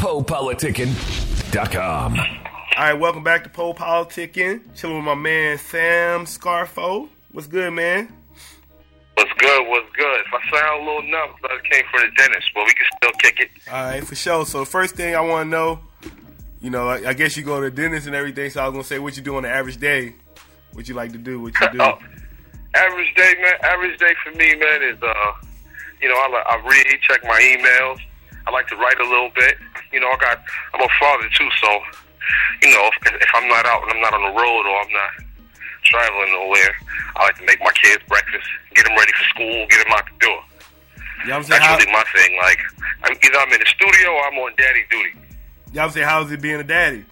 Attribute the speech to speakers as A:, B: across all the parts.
A: PoePoliticking.com.
B: All right, welcome back to Poe Politicking. Chilling with my man Sam Scarfo. What's good, man?
C: What's good? What's good? If I sound a little numb, but I came from the dentist, but we can still kick it.
B: All right, for sure. So, first thing I want to know, you know, I, I guess you go to the dentist and everything. So I was gonna say, what you do on the average day? What you like to do? What you do?
C: oh, average day, man. Average day for me, man, is uh, you know, I, li- I read, check my emails. I like to write a little bit. You know, I got. I'm a father too, so you know, if, if I'm not out and I'm not on the road or I'm not traveling nowhere, I like to make my kids breakfast, get them ready for school, get them out the door.
B: Yeah, I'm saying,
C: That's
B: how,
C: really my thing. Like, I'm, either I'm in the studio or I'm on daddy duty.
B: yeah, I'm saying, how's it being a daddy?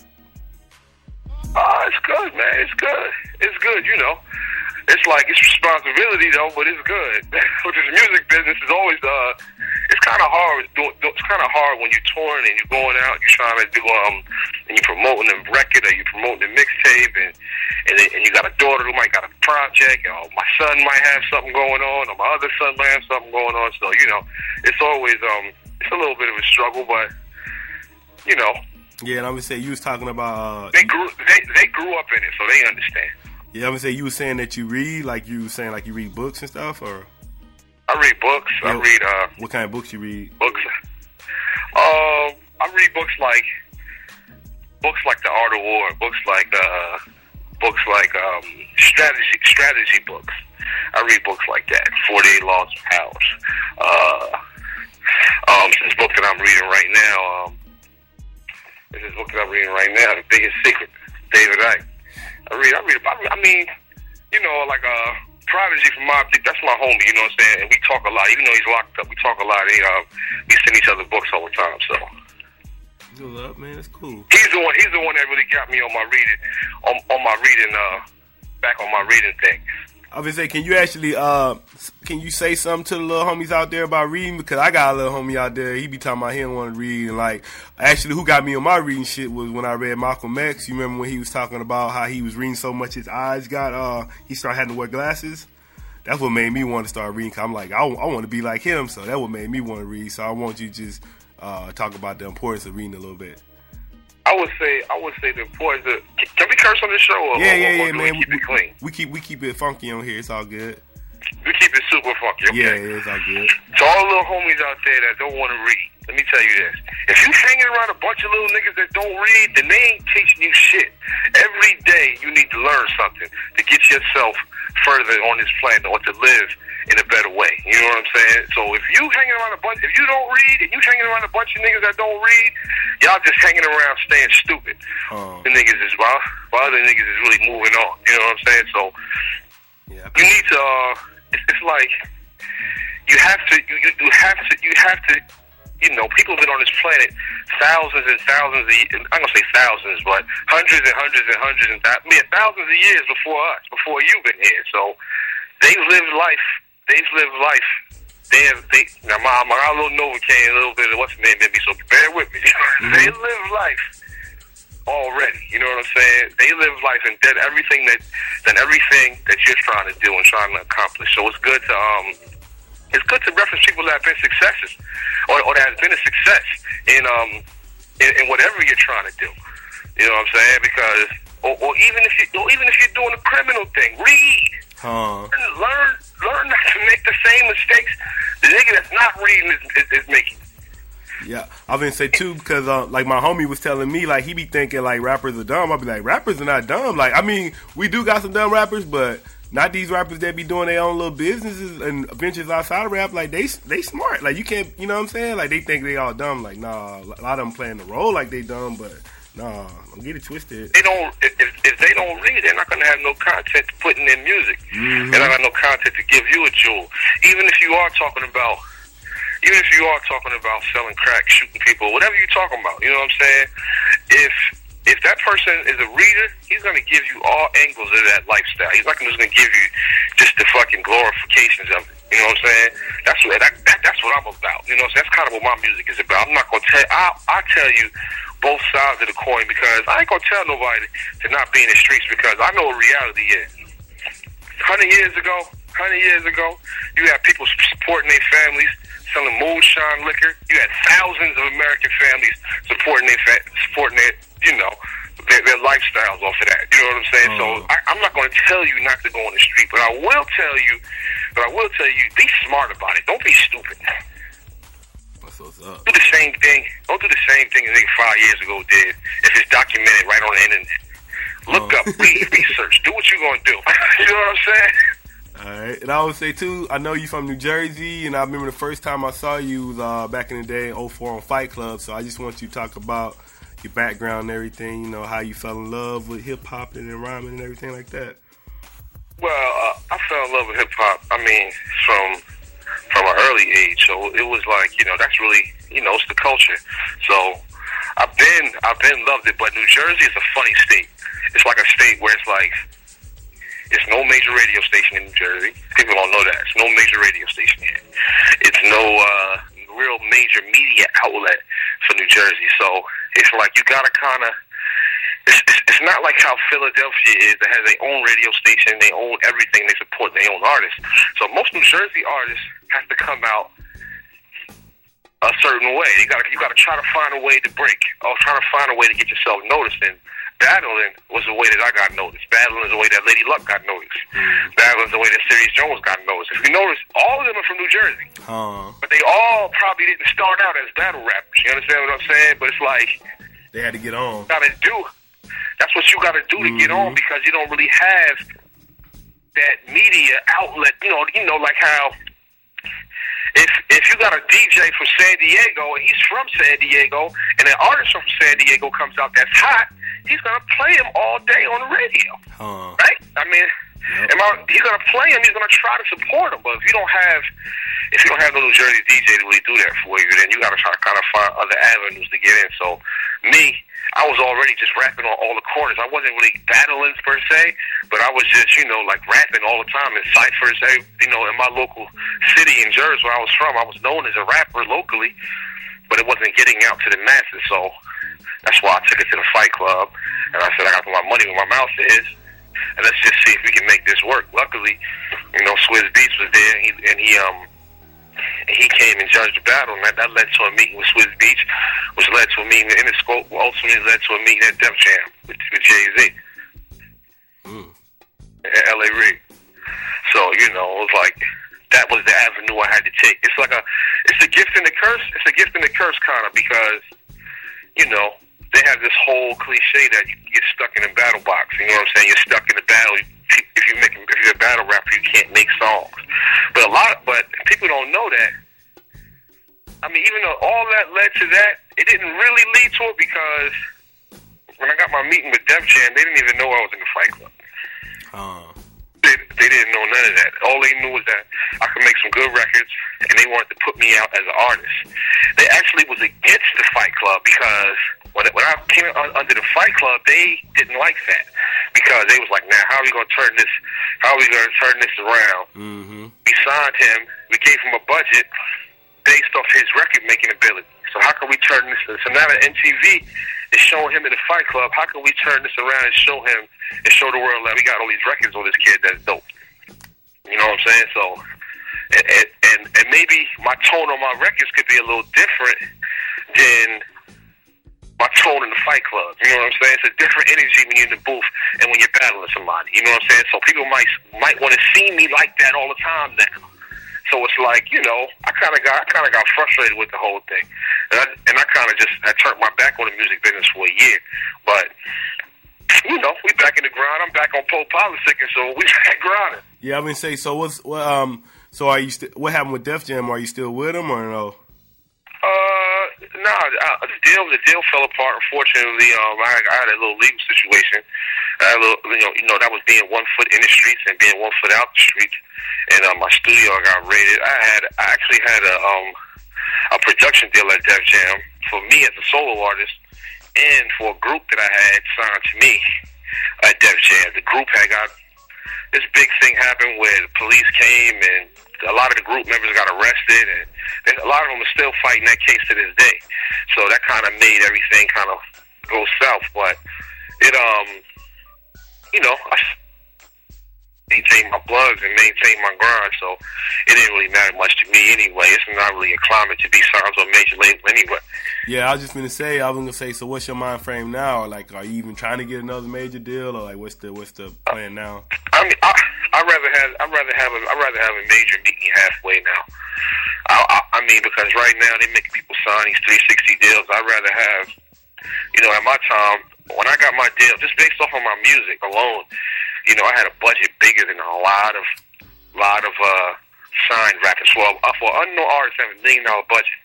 C: Ah, it's good, man. It's good. It's good, you know. It's like it's responsibility though, but it's good. With this music business, is always uh, it's kind of hard. It's, do- do- it's kind of hard when you're touring and you're going out, you're trying to do um, and you're promoting the record or you're promoting the mixtape, and and, and you got a daughter who might got a project, or my son might have something going on, or my other son might have something going on. So you know, it's always um, it's a little bit of a struggle, but you know,
B: Yeah, and I'm gonna say you was talking about. Uh,
C: they grew they they grew up in it, so they understand.
B: Yeah, I'm gonna say you was saying that you read, like you was saying, like you read books and stuff, or
C: I read books. I read uh,
B: what kind of books you read?
C: books. Um, I read books like books like The Art of War, books like uh, books like um, strategy strategy books. I read books like that. Forty Eight Laws of Powers. Uh, um, this book that I'm reading right now. Um, this is book that I'm reading right now. The Biggest Secret. David Icke. I read. I read about. I mean, you know, like uh, Prodigy from Deep. That's my homie. You know what I'm saying? And we talk a lot. Even though he's locked up, we talk a lot. He, uh, we send each other books all the time. So
B: Good up, man. That's cool.
C: he's the one. He's the one that really got me on my reading. On, on my reading. Uh, back on my reading thing.
B: I was say, can you actually, uh, can you say something to the little homies out there about reading? Because I got a little homie out there. He be talking about don't want to read, and like, actually, who got me on my reading shit was when I read Malcolm X. You remember when he was talking about how he was reading so much his eyes got, uh, he started having to wear glasses. That's what made me want to start reading. Cause I'm like, I, I want to be like him, so that what made me want to read. So I want you to just uh, talk about the importance of reading a little bit.
C: I would say. I would say the importance. Of, can, can we curse on the show? Or,
B: Yeah, yeah, yeah, man.
C: We keep it clean.
B: we keep we keep it funky on here. It's all good.
C: We keep it super funky. Okay?
B: Yeah, yeah, it's all good.
C: To all the little homies out there that don't want to read, let me tell you this. If you hanging around a bunch of little niggas that don't read, then they ain't teaching you shit. Every day you need to learn something to get yourself further on this planet or to live in a better way. You know what I'm saying? So if you hanging around a bunch, if you don't read and you hanging around a bunch of niggas that don't read, y'all just hanging around staying stupid.
B: Um,
C: The niggas is while, while other niggas is really moving on. You know what I'm saying? So
B: yeah,
C: you need to. Uh, it's, it's like you have to. You, you, you have to. You have to. You know, people have been on this planet thousands and thousands of. I'm gonna say thousands, but hundreds and hundreds and hundreds and thou- I mean, thousands of years before us, before you've been here. So they've lived life. They've lived life. They have. They now, my my got a little Novocaine, a little bit of what's the name in me. So bear with me. they live life already. You know what I'm saying? They live life and did everything that done everything that you're trying to do and trying to accomplish. So it's good to um it's good to reference people that have been successes or, or that has been a success in um in, in whatever you're trying to do. You know what I'm saying? Because or, or even if you or even if you're doing a criminal thing, read.
B: huh?
C: Learn learn not to make the same mistakes the nigga that's not reading is, is, is making.
B: Yeah, I've been say too because uh, like my homie was telling me like he be thinking like rappers are dumb. I'll be like rappers are not dumb. Like I mean we do got some dumb rappers, but not these rappers that be doing their own little businesses and ventures outside of rap. Like they they smart. Like you can't you know what I'm saying? Like they think they all dumb. Like nah, a lot of them playing the role like they dumb, but nah, don't get it twisted.
C: they don't if, if they don't read, they're not gonna have no content to put in their music. Gonna have no content to give you a jewel. Even if you are talking about even if you are talking about selling crack, shooting people, whatever you're talking about, you know what I'm saying? If if that person is a reader, he's gonna give you all angles of that lifestyle. He's not just gonna give you just the fucking glorifications of it. You know what I'm saying? That's what that, that, that's what I'm about. You know, so that's kind of what my music is about. I'm not gonna tell I I tell you both sides of the coin because I ain't gonna tell nobody to not be in the streets because I know what reality is. Hundred years ago, hundred years ago, you had people supporting their families, selling moonshine liquor. You had thousands of American families supporting their fa- supporting their you know their, their lifestyles off of that. You know what I'm saying? So
B: Uh-huh.
C: I, I'm not going to tell you not to go on the street, but I will tell you, but I will tell you, be smart about it. Don't be stupid.
B: That's what's up.
C: Do the same thing. Don't do the same thing a nigga five years ago did. If it's documented right on the internet, look up, read, research, do what you're gonna do. you know what I'm saying?
B: All right, and I would say too. I know you from New Jersey, and I remember the first time I saw you was uh, back in the day in 04 on Fight Club. So I just want you to talk about your background and everything. You know how you fell in love with hip hop and rhyming and everything like that.
C: Well, uh, I fell in love with hip hop. I mean, from from an early age, so it was like you know that's really you know it's the culture. So I've been I've been loved it, but New Jersey is a funny state. It's like a state where it's like it's no major radio station in New Jersey. People don't know that. It's no major radio station here. It's no uh, real major media outlet for New Jersey. So it's like you gotta kind of it's, it's, it's not like how Philadelphia is that has their own radio station, they own everything, they support their own artists. So most New Jersey artists have to come out a certain way. You got to you got to try to find a way to break, or try to find a way to get yourself noticed. And battling was the way that I got noticed. Battling is the way that Lady Luck got noticed. Battling is the way that Serius Jones got noticed. If you notice, all of them are from New Jersey,
B: Uh,
C: but they all probably didn't start out as battle rappers. You understand what I'm saying? But it's like
B: they had to get on.
C: gotta do. That's what you gotta do to get on because you don't really have that media outlet. You know, you know, like how if if you got a DJ from San Diego and he's from San Diego and an artist from San Diego comes out that's hot, he's gonna play him all day on the radio,
B: Uh,
C: right? I mean, am I, he's gonna play him. He's gonna try to support him. But if you don't have if you don't have no New Jersey DJ to really do that for you, then you gotta try to kind of find other avenues to get in. So me, I was already just rapping on all the corners. I wasn't really battling per se, but I was just, you know, like rapping all the time in ciphers. You know, in my local city in Jersey where I was from, I was known as a rapper locally, but it wasn't getting out to the masses. So that's why I took it to the Fight Club, and I said I got to put my money where my mouth is, and let's just see if we can make this work. Luckily, you know, Swizz Beatz was there, and he, and he um and he came and judged the battle, and that, that led to a meeting with Swizz Beatz, which led to a meeting in Interscope, ultimately led to a meeting at Def Jam with, with Jay Z
B: mm,
C: L.A. Reid. So you know, it was like that was the avenue I had to take. It's like a, it's a gift and a curse. It's a gift and a curse kind of because, you know, they have this whole cliche that you get stuck in a battle box. You know what I'm saying? You're stuck in a battle. If you make, if you're a battle rapper, you can't make songs. But a lot, but people don't know that. I mean, even though all that led to that, it didn't really lead to it because when I got my meeting with Def Jam, they didn't even know I was in the Fight Club
B: uh,
C: they, they didn't know none of that. All they knew was that I could make some good records, and they wanted to put me out as an artist. They actually was against the Fight Club because when, when I came un, under the Fight Club, they didn't like that because they was like, "Now, how are we gonna turn this? How are we gonna turn this around?"
B: mm-hmm.
C: We signed him. We gave him a budget based off his record making ability. So how can we turn this? So now that MTV is showing him in the Fight Club, how can we turn this around and show him and show the world that we got all these records on this kid that's dope? You know what I'm saying? So, and and, and maybe my tone on my records could be a little different than tone in the Fight Club. You know what I'm saying? It's a different energy when you're in the booth and when you're battling somebody. You know what I'm saying? So people might might want to see me like that all the time now. So it's like you know, I kind of got I kind of got frustrated with the whole thing, and I, and I kind of just I turned my back on the music business for a year. But you know, we back in the grind. I'm back on Poe politicking, so we back grinding.
B: Yeah, I mean, say so. What's what? Um, so are you? St- what happened with Def Jam? Are you still with them or no?
C: Uh, nah, uh, the deal the deal fell apart. Unfortunately, um, I, I had a little legal situation. I had a little, you know, you know, that was being one foot in the streets and being one foot out the streets. And um, my studio got raided. I had, I actually had a um, a production deal at Def Jam for me as a solo artist, and for a group that I had signed to me at Def Jam. The group had got this big thing happened where the police came and a lot of the group members got arrested and a lot of them are still fighting that case to this day. So that kind of made everything kind of go south. But it, um, you know, I, maintain my plugs and maintain my grind. So it didn't really matter much to me anyway. It's not really a climate to be signed a major label anyway.
B: Yeah, I was just gonna say. I was gonna say. So, what's your mind frame now? Like, are you even trying to get another major deal, or like, what's the what's the plan now?
C: Rather have a I rather have a major meet me halfway now. I, I I mean, because right now they make people sign these 360 deals. I'd rather have, you know, at my time when I got my deal, just based off of my music alone, you know, I had a budget bigger than a lot of lot of uh signed rappers. Well, uh, for unknown artists, have a million dollar budget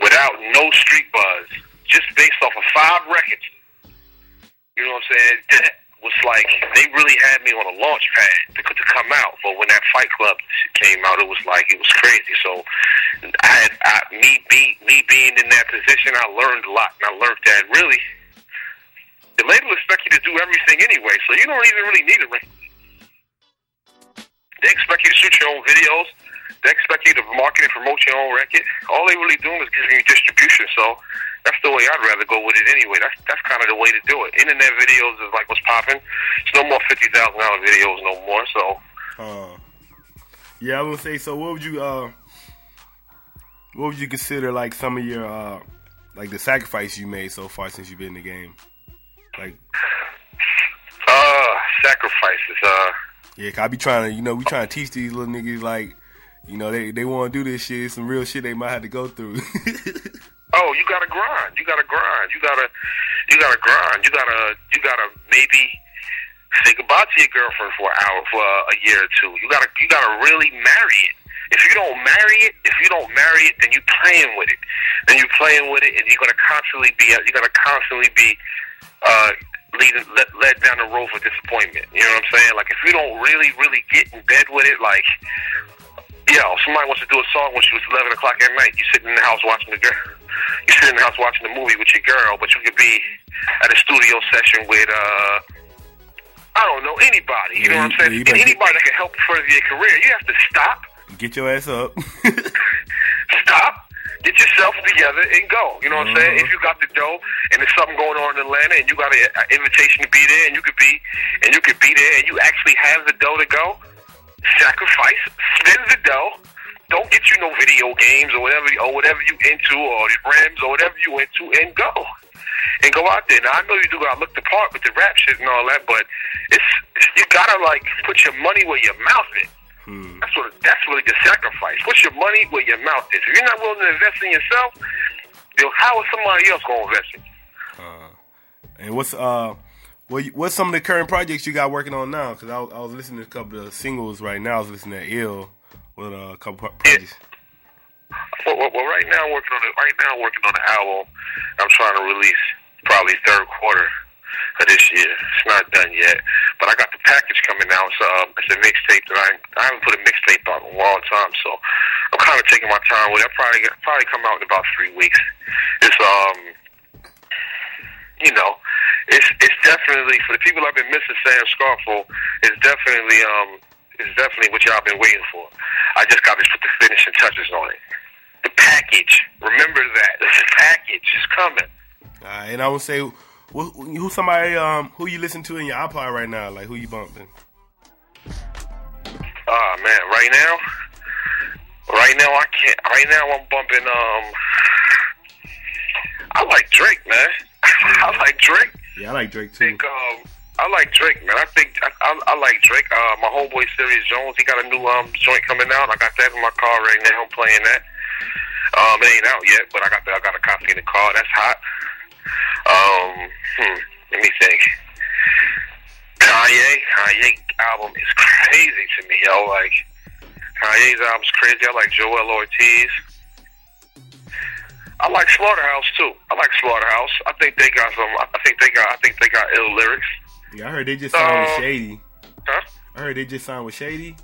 C: without no street buzz, just based off of five records. You know what I'm saying? Was like they really had me on a launch pad to, to come out. But when that Fight Club came out, it was like it was crazy. So I I, me be me being in that position, I learned a lot, and I learned that really the label expect you to do everything anyway, so you don't even really need a ring. They expect you to shoot your own videos. They expect you to market and promote your own record. All they really doing is giving you distribution. So that's the way I'd rather go with it anyway. That's that's kind of the way to do it. Internet videos is like what's popping. It's no more fifty thousand dollar videos no more. So.
B: Uh, yeah, I would say. So, what would you uh, what would you consider like some of your uh, like the sacrifice you made so far since you've been in the game? Like,
C: uh, sacrifices. Uh,
B: yeah, I be trying to, you know, we trying to teach these little niggas like, you know, they they want to do this shit, some real shit they might have to go through.
C: oh, you gotta grind. You gotta grind. You gotta, you gotta grind. You gotta, you gotta maybe say goodbye to your girlfriend for an hour, for a year or two. You gotta, you gotta really marry it. If you don't marry it, if you don't marry it, then you're playing with it. Then you're playing with it, and you're gonna constantly be, you're gonna constantly be uh, leading led, led down the road for disappointment. You know what I'm saying? Like if you don't really, really get in bed with it, like yo, somebody wants to do a song when she was 11 o'clock at night. You sitting in the house watching the girl. You sit in the house watching the movie with your girl, but you could be at a studio session with uh. I don't know anybody. You know what I'm saying? Yeah, anybody that can help further your career. You have to stop.
B: Get your ass up.
C: stop get yourself together and go. You know what I'm saying? If you got the dough and there's something going on in Atlanta and you got an invitation to be there and you could be and you could be there and you actually have the dough to go, sacrifice, spend the dough. Don't get you no video games or whatever or whatever you into or your rims or whatever you into and go. And go out there. Now I know you do gotta look the part with the rap shit and all that, but it's you gotta like put your money where your mouth is. Hmm. That's what. That's really the sacrifice. Put your money where your mouth is. If you're not willing to invest in yourself, then how is somebody else going to invest in you?
B: Uh, and what's uh, what what's some of the current projects you got working on now? Because I, I, was listening to a couple of singles right now. I was listening to Ill with uh, a couple projects.
C: Well, well, well, right now I'm working on it. Right now I'm working on the album. I'm trying to release probably third quarter of this year. It's not done yet, but I got the package coming out. So um, it's a mixtape that I I haven't put a mixtape out in a long time. So I'm kind of taking my time with it. I'll probably probably come out in about three weeks. It's um, you know, it's it's definitely for the people I've been missing. Sam Scarfo It's definitely um, it's definitely what y'all been waiting for. I just got to put the finishing touches on it. The package. Remember that. The package is coming.
B: Uh, and I would say who, who somebody um who you listen to in your iPod right now? Like who you bumping?
C: Oh man, right now, right now I can't. Right now I'm bumping. Um, I like Drake, man. I like Drake.
B: Yeah, I like Drake
C: too. I think, um, I like Drake, man. I think I, I, I like Drake. Uh, my homeboy Serius Jones, he got a new um joint coming out. I got that in my car right now. I'm playing that. Um, it ain't out yet, but I got the, I got a copy in the car. That's hot. Um, hmm, let me think. Kanye, Kanye album is crazy to me, yo. Like Kanye's album's crazy. I like Joell Ortiz. I like Slaughterhouse too. I like Slaughterhouse. I think they got some. I think they got. I think they got ill lyrics.
B: Yeah, I heard they just signed um, with Shady.
C: Huh?
B: I heard they just signed with Shady.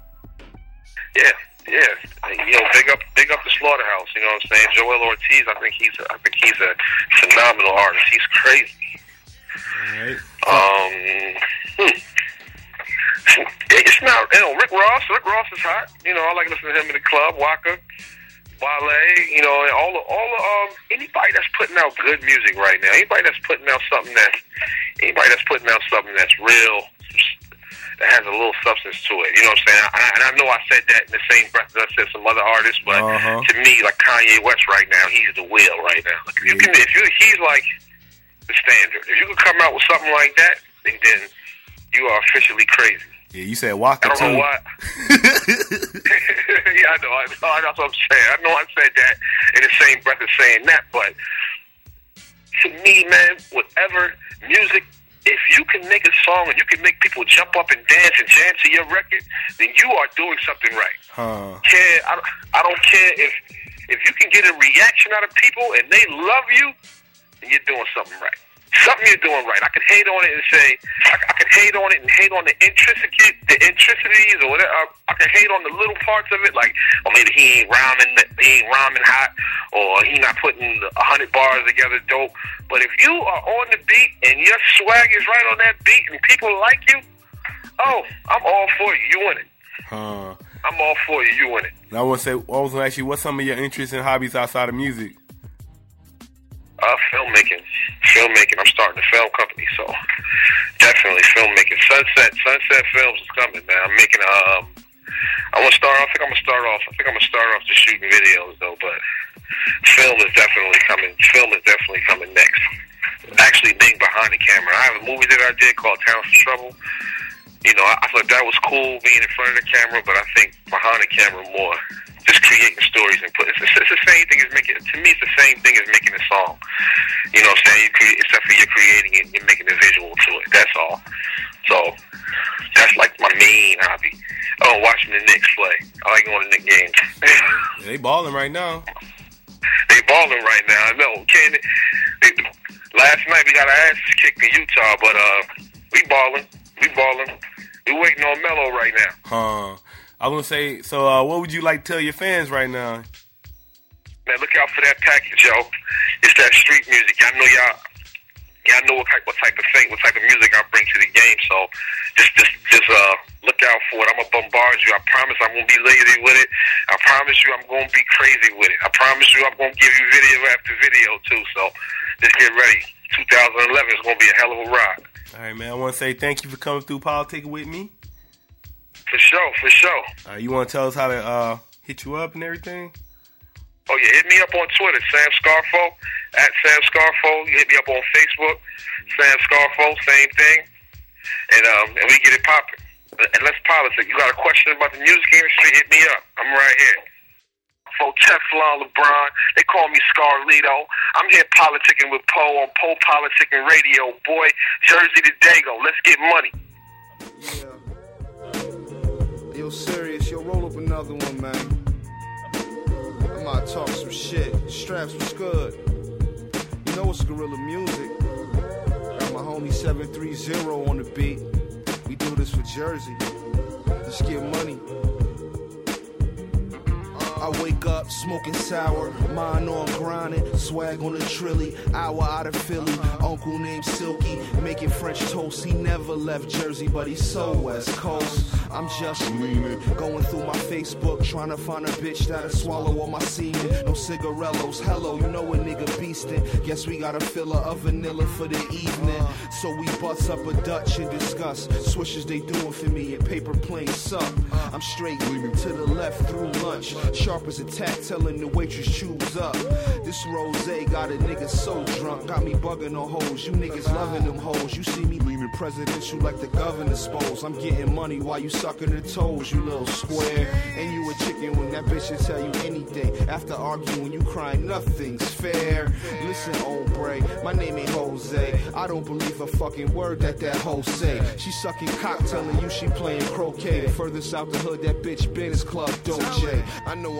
C: Yeah, yeah, you know, big up, big up the slaughterhouse. You know what I'm saying? Joell Ortiz, I think he's, a, I think he's a phenomenal artist. He's crazy.
B: Right.
C: Um, hmm. it's not, you know, Rick Ross. Rick Ross is hot. You know, I like listening to him in the club. Waka, Wale. You know, and all, the, all, the, um, anybody that's putting out good music right now. Anybody that's putting out something that's, anybody that's putting out something that's real that has a little substance to it. You know what I'm saying? I, and I know I said that in the same breath that I said some other artists, but
B: Uh-huh.
C: to me, like Kanye West right now, he's the wheel right now. Like, if you can, if you, he's like the standard. If you can come out with something like that, then, then you are officially crazy.
B: Yeah, you said Waka
C: I don't
B: too.
C: know why. yeah, I know, I know. That's what I'm saying. I know I said that in the same breath as saying that, but to me, man, whatever music, if you can make a song and you can make people jump up and dance and jam to your record, then you are doing something right.
B: Huh.
C: Care, I, don't- I don't care if if you can get a reaction out of people and they love you, then you're doing something right. Something you're doing right. I could hate on it and say I, I could hate on it and hate on the intricity, the intricacies or whatever. I, I could hate on the little parts of it, like, or maybe he ain't rhyming, he ain't rhyming hot, or he not putting a hundred bars together dope. But if you are on the beat and your swag is right on that beat and people like you, oh, I'm all for you. You win it.
B: Huh.
C: I'm all for you. You win it.
B: I want to say, I was going to ask you, what's some of your interests and hobbies outside of music?
C: Uh, filmmaking. Filmmaking. I'm starting a film company, so definitely filmmaking. Sunset, Sunset Films is coming, man. I'm making um. I want to start. Off, I think I'm gonna start off. I think I'm gonna start off just shooting videos though, but film is definitely coming. Film is definitely coming next. Actually, being behind the camera. I have a movie that I did called Town for Trouble. You know, I, I thought that was cool being in front of the camera, but I think behind the camera more. Just creating stories and put. It's, it's, the same thing as making. To me, it's the same thing as making a song. You know what I'm saying? You create, except for you're creating it, you're making a visual to it. That's all. So that's like my main hobby. Oh, watching the Knicks play. I like going to Knicks games.
B: They balling right now.
C: they balling right now. I know. Can they, last night we got our asses kicked in Utah, but uh, we balling. We balling. We waiting on Melo right now.
B: Huh. I going to say, so uh, what would you like to tell your fans right now?
C: Man, look out for that package, yo. It's that street music. Y'all know y'all. Y'all know what type, what type of thing, what type of music I bring to the game. So just, just, just uh, look out for it. I'm gonna bombard you. I promise I'm gonna be lazy with it. I promise you I'm gonna be crazy with it. I promise you I'm gonna give you video after video too. So just get ready. 2011 is gonna be a hell of a ride.
B: All right, man. I want to say thank you for coming through politics with me.
C: For sure, for sure.
B: Uh, you want to tell us how to uh, hit you up and everything?
C: Oh yeah, hit me up on Twitter, Sam Scarfo at Sam Scarfo. You hit me up on Facebook, Sam Scarfo, same thing, and um, and we get it popping. And let's politic. You got a question about the music industry? Hit me up. I'm right here. For Teflon LeBron, they call me Scarlito. I'm here politicking with Poe on Poe Politicking Radio. Boy, Jersey to Dago. Let's get money.
A: Yeah. Yo, serious, yo, roll up another one, man. About to talk some shit. Straps was good. You know it's gorilla music. Got my homie 730 on the beat. We do this for Jersey. Let's get money. I wake up smoking sour, mind on grinding, swag on the trilly, hour out of Philly. Uncle named Silky, making French toast. He never left Jersey, but he's so West Coast. I'm just leaning, going through my Facebook, trying to find a bitch that'll swallow all my semen. No cigarellos, hello, you know a nigga beastin'. Guess we got a filler of vanilla for the evening. So we bust up a Dutch and discuss swishes they doing for me and paper planes suck. I'm straight to the left through lunch, sharp as a tack, telling the waitress choose up. This rose got a nigga so drunk, got me bugging on hoes. You niggas loving them hoes. You see me leaning presidential like the governor's spoils. I'm getting money while you sucking the toes, you little square. And you a chicken when that bitch will tell you anything. After arguing, you crying, nothing's fair. Listen, ombre, my name ain't Jose. I don't believe a fucking word that that hoe say. She sucking cock, telling you she playing croquet. The furthest out the hood, that bitch been is Club Doje. I know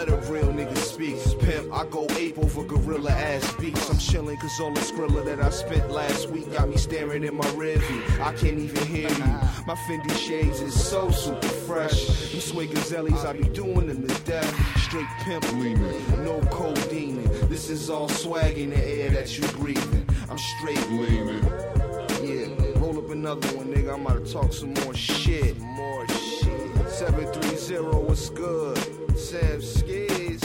A: Let a real nigga speak. Pimp, I go ape over gorilla ass beats. I'm chilling cause all the skrilla that I spent last week got me staring in my rearview. I can't even hear you. My Fendi shades is so super fresh. You sway gazellies, I be doing them to death. Straight pimp leaning, no codeine. This is all swag in the air that you breathing. I'm straight leaning. Yeah, roll up another one, nigga. I'm about to talk some more shit. More shit. 730, what's good? Sam Skis.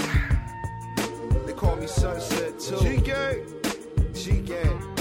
A: They call me Sunset too. G Gang. G Gang.